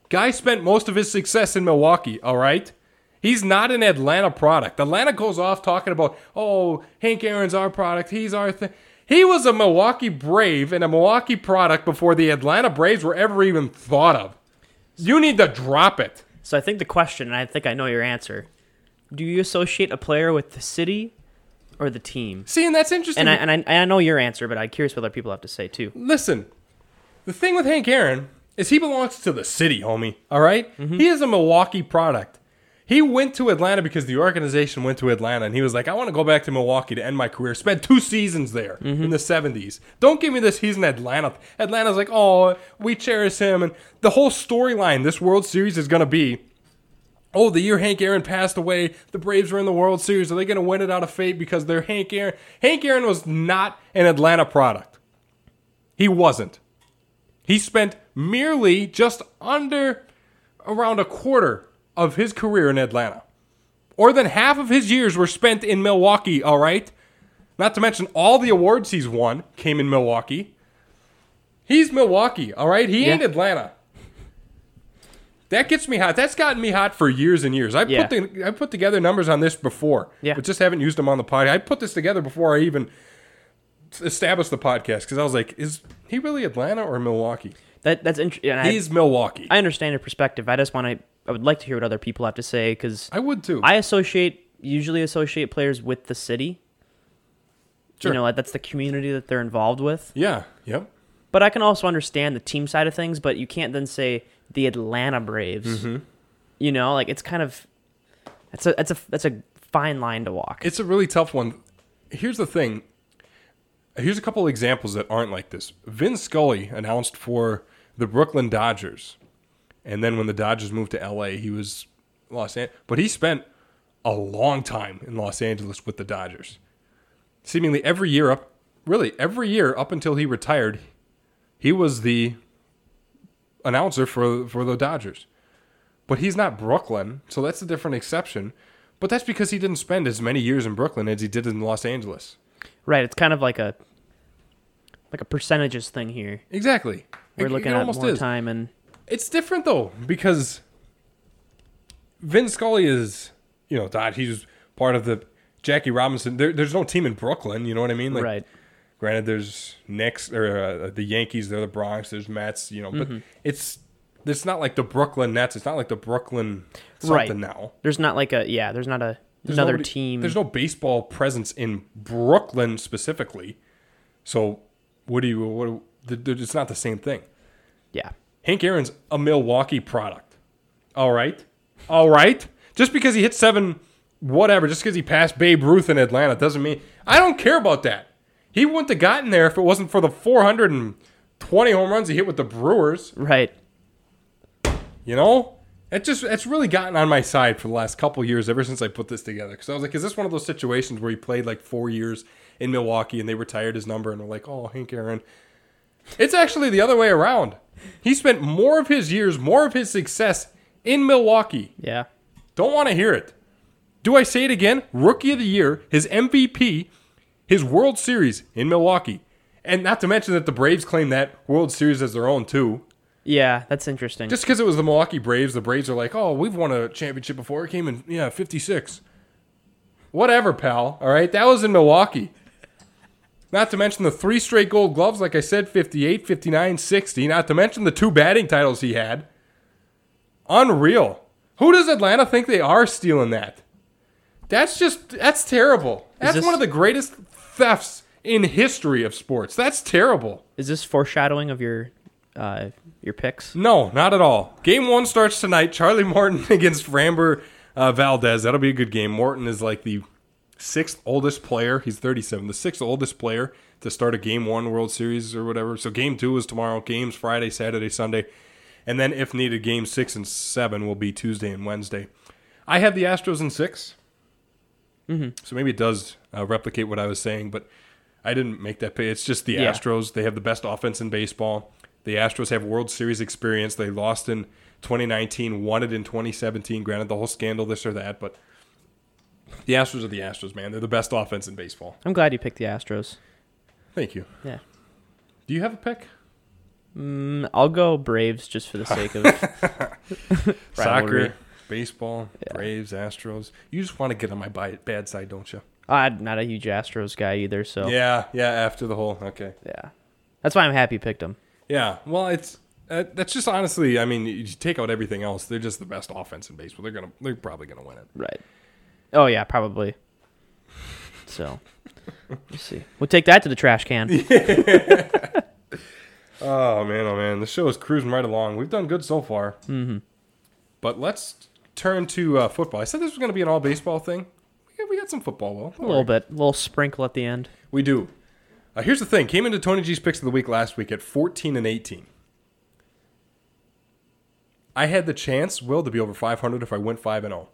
Guy spent most of his success in Milwaukee, all right? He's not an Atlanta product. Atlanta goes off talking about, oh, Hank Aaron's our product. He's our thing. He was a Milwaukee Brave and a Milwaukee product before the Atlanta Braves were ever even thought of. You need to drop it. So I think the question, and I think I know your answer. Do you associate a player with the city or the team? See, and that's interesting. And I, and I, and I know your answer, but I'm curious what other people have to say too. Listen, the thing with Hank Aaron is he belongs to the city, homie. All right? Mm-hmm. He is a Milwaukee product. He went to Atlanta because the organization went to Atlanta and he was like, I want to go back to Milwaukee to end my career. Spent two seasons there in the 70s. Don't give me this, he's in Atlanta. Atlanta's like, oh, we cherish him. And the whole storyline this World Series is going to be oh, the year Hank Aaron passed away, the Braves were in the World Series. Are they going to win it out of fate because they're Hank Aaron? Hank Aaron was not an Atlanta product. He wasn't. He spent merely just under around a quarter of his career in Atlanta. More than half of his years were spent in Milwaukee, all right? Not to mention all the awards he's won came in Milwaukee. He's Milwaukee, all right? He ain't Atlanta. That gets me hot. That's gotten me hot for years and years. I Yeah. put the, I put together numbers on this before, Yeah. but just haven't used them on the pod. I put this together before I even established the podcast because I was like, is he really Atlanta or Milwaukee? That that's interesting. I, He's Milwaukee. I understand your perspective. I just want to. I would like to hear what other people have to say because I would too. I associate usually associate players with the city. Sure. You know, that's the community that they're involved with. yeah. Yep. But I can also understand the team side of things. But you can't then say the Atlanta Braves. Mm-hmm. You know, like it's kind of that's a that's a that's a fine line to walk. It's a really tough one. Here's the thing. Here's a couple examples that aren't like this. Vin Scully announced for the Brooklyn Dodgers, and then when the Dodgers moved to LA, he was Los Angeles, but he spent a long time in Los Angeles with the Dodgers. Seemingly every year up, really every year up until he retired, he was the announcer for for the Dodgers. But he's not Brooklyn, so that's a different exception. But that's because he didn't spend as many years in Brooklyn as he did in Los Angeles. right. It's kind of like a like a percentages thing here. Exactly. We're It- looking it at more is. time and It's different though because Vin Scully is, you know, Dodge. He's part of the Jackie Robinson. There, there's no team in Brooklyn. You know what I mean? Like, right. Granted, there's Knicks or uh, the Yankees. They're the Bronx. There's Mets. You know, but Mm-hmm. it's it's not like the Brooklyn Nets. It's not like the Brooklyn Right. now. There's not like a yeah. There's not a There's another nobody- team. There's no baseball presence in Brooklyn specifically. So what do you? What? do- It's not the same thing. yeah. Hank Aaron's a Milwaukee product. All right, all right. Just because he hit seven, whatever. Just because he passed Babe Ruth in Atlanta doesn't mean I don't care about that. He wouldn't have gotten there if it wasn't for the 420 home runs he hit with the Brewers. Right. You know, it just it's really gotten on my side for the last couple years ever since I put this together. Because I was like, is this one of those situations where he played like four years in Milwaukee and they retired his number and they're like, oh, Hank Aaron. It's actually the other way around. He spent more of his years, more of his success in Milwaukee. Yeah. Don't want to hear it. Do I say it again? Rookie of the year, his MVP, his World Series in Milwaukee. And not to mention that the Braves claim that World Series as their own too. Yeah, that's interesting. Just because it was the Milwaukee Braves, the Braves are like, oh, we've won a championship before. It came in, yeah, 56. Whatever, pal. All right. That was in Milwaukee. Not to mention the three straight gold gloves, like I said 58, 59, 60. Not to mention the two batting titles he had. Unreal. Who does Atlanta think they are stealing that? That's just, that's terrible. That's this- one of the greatest thefts in history of sports. That's terrible. Is this foreshadowing of your uh your picks? No, not at all. Game one starts tonight. Charlie Morton [LAUGHS] against Framber uh, Valdez. That'll be a good game. Morton is like the sixth oldest player. He's 37. The sixth oldest player to start a game one World Series or whatever. So game two is tomorrow. Games Friday, Saturday, Sunday. And then if needed, game six and seven will be Tuesday and Wednesday. I have the Astros in 6 So maybe it does uh, replicate what I was saying, but I didn't make that pay. It's just the Yeah. Astros. They have the best offense in baseball. The Astros have World Series experience. They lost in 2019, won it in 2017. Granted, the whole scandal, this or that, but the Astros are the Astros, man. They're the best offense in baseball. I'm glad you picked the Astros. Thank you. Yeah. Do you have a pick? Mm, I'll go Braves just for the sake of. [LAUGHS] [LAUGHS] Soccer, baseball, Braves, Astros. You just want to get on my bad side, don't you? I'm not a huge Astros guy either, so Yeah, yeah. After the whole, okay. yeah. That's why I'm happy you picked them. Yeah, well, it's uh, that's just honestly. I mean, you take out everything else, they're just the best offense in baseball. They're gonna, they're probably gonna win it. Right. Oh yeah, probably. So, [LAUGHS] let's see. We'll take that to the trash can. [LAUGHS] Oh man, oh man, the show is cruising right along. We've done good so far. Mm-hmm. But let's turn to uh, football. I said this was gonna be an all baseball thing. We got, we got some football though. A little bit, a little sprinkle at the end. We do. Uh, here's the thing: came into Tony G's picks of the week last week at 14 and 18. I had the chance, Will, to be over 500 if I went 5 and 0.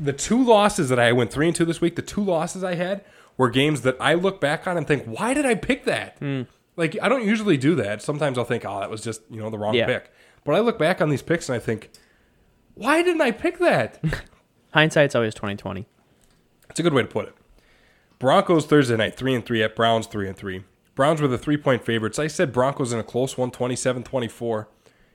The two losses that I went 3 and 2 this week, the two losses I had were games that I look back on and think, why did I pick that? Hmm. Like, I don't usually do that. Sometimes I'll think, oh, that was just, you know, the wrong Yeah. pick. But I look back on these picks and I think, why didn't I pick that? [LAUGHS] Hindsight's always 2020. It's a good way to put it. Broncos Thursday night, three and three at Browns three and three. Browns were the three point favorites. I said Broncos in a close one, 27-24.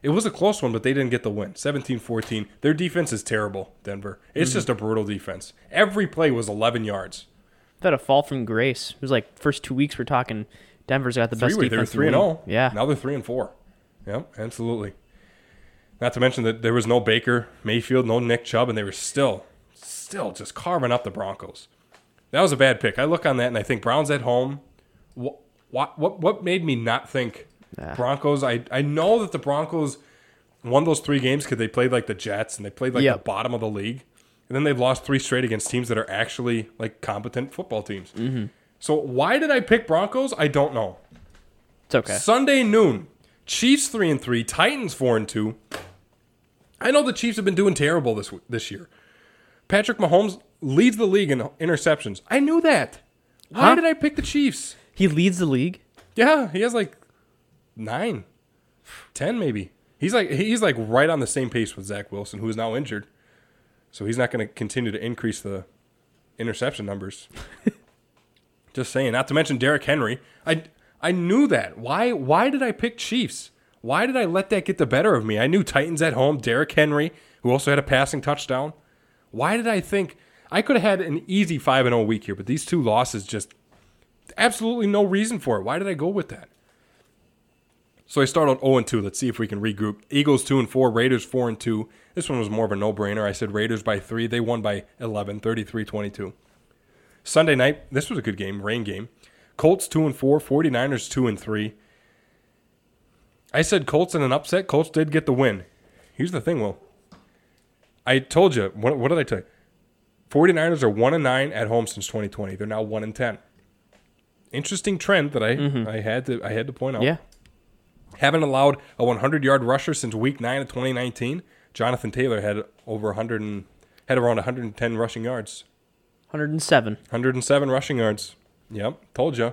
It was a close one, but they didn't get the win. 17-14. Their defense is terrible, Denver. It's mm-hmm. just a brutal defense. Every play was 11 yards. That a fall from grace. It was like first two weeks we're talking. Denver's got the best Three-way, they were defense. three the and zero. Oh. Yeah. Now they're three and four. Yep, absolutely. Not to mention that there was no Baker Mayfield, no Nick Chubb, and they were still, still just carving up the Broncos. That was a bad pick. I look on that and I think Browns at home. What what, what made me not think Yeah. Broncos? I I know that the Broncos won those three games because they played like the Jets and they played like Yep. the bottom of the league, and then they've lost three straight against teams that are actually like competent football teams. Mm-hmm. So why did I pick Broncos? I don't know. It's okay. Sunday noon. Chiefs three and three. Titans four and two. I know the Chiefs have been doing terrible this this year. Patrick Mahomes leads the league in interceptions. I knew that. Why Huh? did I pick the Chiefs? He leads the league. Yeah, he has like nine, ten maybe. He's like he's like right on the same pace with Zach Wilson, who is now injured. So he's not going to continue to increase the interception numbers. [LAUGHS] Just saying. Not to mention Derrick Henry. I I knew that. Why why did I pick Chiefs? Why did I let that get the better of me? I knew Titans at home, Derrick Henry, who also had a passing touchdown. Why did I think I could have had an easy 5 and 0 week here, but these two losses just absolutely no reason for it. Why did I go with that? So I start out 0 and 2. Let's see if we can regroup. Eagles 2 and 4, Raiders 4 and 2. This one was more of a no brainer. I said Raiders by 3. They won by 11, 33 22. Sunday night, this was a good game, rain game. Colts 2 and 4, 49ers 2 and 3. I said Colts in an upset. Colts did get the win. Here's the thing, Will. I told you, what, what did I tell you? 49ers are 1 and 9 at home since 2020. They're now 1 and 10. Interesting trend that I mm-hmm. I had to I had to point out. Yeah. Haven't allowed a 100 yard rusher since week 9 of 2019. Jonathan Taylor had over 100 and had around 110 rushing yards. 107. 107 rushing yards. Yep, told you.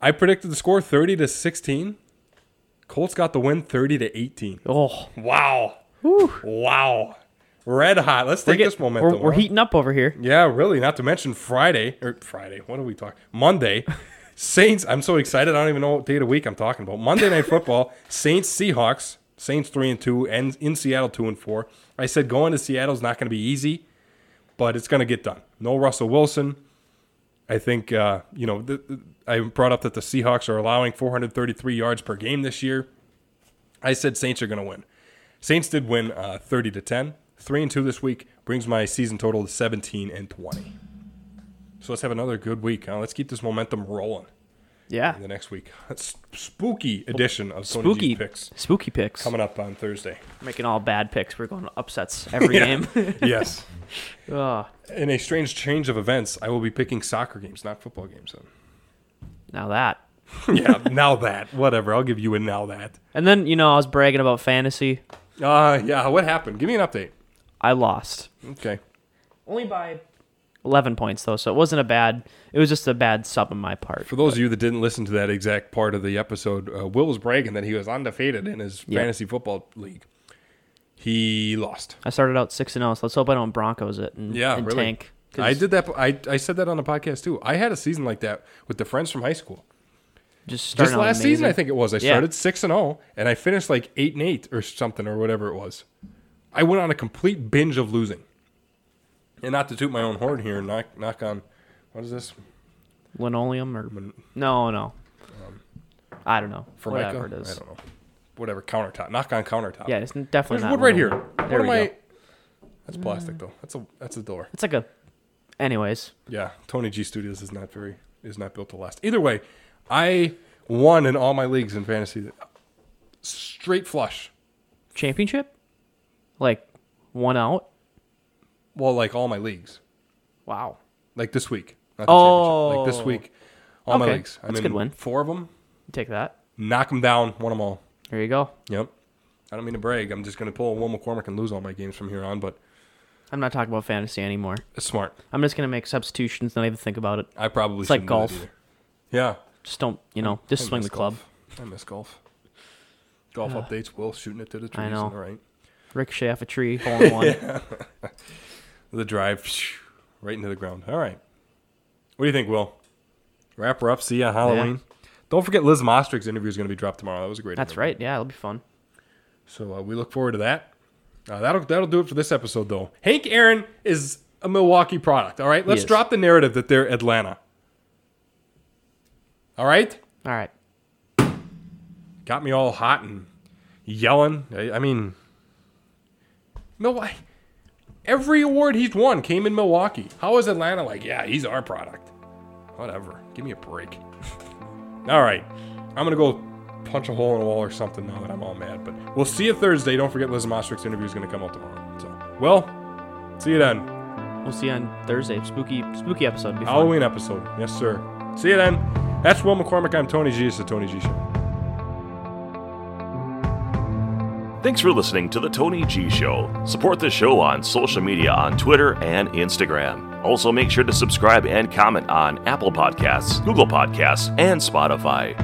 I predicted the score 30 to 16. Colts got the win 30 to 18. Oh, Wow. Wow. Red hot. Let's take get- this momentum. we're, we're heating up over here. Yeah, really. Not to mention Friday or Friday. What are we talking? Monday. [LAUGHS] Saints. I'm so excited. I don't even know what day of the week I'm talking about. Monday Night Football. [LAUGHS] Saints Seahawks. Saints three and two, and in Seattle two and four. I said going to Seattle's not going to be easy, but it's going to get done. No Russell Wilson. I think uh, you know. The, the- I brought up that the Seahawks are allowing 433 yards per game this year. I said Saints are going to win. Saints did win uh, 30 to 10. 3 and 2 this week brings my season total to 17 and 20. So let's have another good week. huh? let's keep this momentum rolling Yeah. in the next week. Spooky edition of Tony Spooky picks Spooky picks. coming up on Thursday. Making all bad picks. We're going to upsets every [LAUGHS] game. [LAUGHS] yes. [LAUGHS] Ugh. In a strange change of events, I will be picking soccer games, not football games. Then. Now that. Yeah, now that. Whatever. I'll give you a now that. And then, you know, I was bragging about fantasy. Uh, yeah, what happened? Give me an update. I lost. Okay. Only by 11 points, though, so it wasn't a bad. It was just a bad sub on my part. For those of you that didn't listen to that exact part of the episode, uh, Will was bragging that he was undefeated in his Yeah. fantasy football league. He lost. I started out 6 and 0, so let's hope I don't Broncos it and, Yeah, and really. tank. I did that. I, I said that on the podcast too. I had a season like that with the friends from high school. Just, Just last season. I think it was. I Yeah. started six and zero, and I finished like eight and eight or something or whatever it was. I went on a complete binge of losing. And not to toot my own horn here, knock knock on. What is this? Linoleum or. No, no. Um, I don't know. Formica? Whatever it is. I don't know. Whatever countertop. Knock on countertop. Yeah, it's definitely There's not. wood right here. linoleum. What There am we I? go. That's plastic though. That's a that's a door. It's like a. Anyways, Yeah, Tony G Studios is not very is not built to last. Either way, I won in all my leagues in fantasy. Straight flush. championship? Like, one out? Well, like all my leagues. Wow. Like this week. Not the Oh. championship. Like this oh. week. All my Okay, leagues. I'm that's a good win. Four of them. Take that. Knock them down. Won them all. There you go. Yep. I don't mean to brag. I'm just going to pull a Will McCormick and lose all my games from here on, but I'm not talking about fantasy anymore. it's smart. I'm just gonna make substitutions, not even think about it. I probably It's like shouldn't do that golf. either. Yeah. Just don't, you know, just I swing miss the club. golf. I miss golf. Golf updates. Will shooting it to the trees. I know. All right. Ricochet off a tree, [LAUGHS] hole in one. [LAUGHS] The drive right into the ground. All right. What do you think, Will? Wrap her up. See you on Halloween. Don't forget Liz Mostrick's interview is going to be dropped tomorrow. That was a great. That's interview. right. Yeah, it'll be fun. So uh, we look forward to that. Uh, that'll that'll do it for this episode, though. Hank Aaron is a Milwaukee product. All right, let's drop the narrative that they're Atlanta. All right, All right. got me all hot and yelling. I, I mean, Milwaukee. Every award he's won came in Milwaukee. How is Atlanta like? Yeah, he's our product. Whatever. Give me a break. [LAUGHS] all right, I'm gonna go punch a hole in a wall or something now that I'm all mad. But we'll see you Thursday. Don't forget Liz Mostrick's interview is gonna come out tomorrow. So, well, see you then. We'll see you on Thursday. Spooky, spooky episode. It'll Be fun. Halloween episode. Yes, sir. See you then. That's Will McCormick. I'm Tony G. It's the Tony G Show. Thanks for listening to The Tony G Show. Support the show on social media on Twitter and Instagram. Also, make sure to subscribe and comment on Apple Podcasts, Google Podcasts, and Spotify.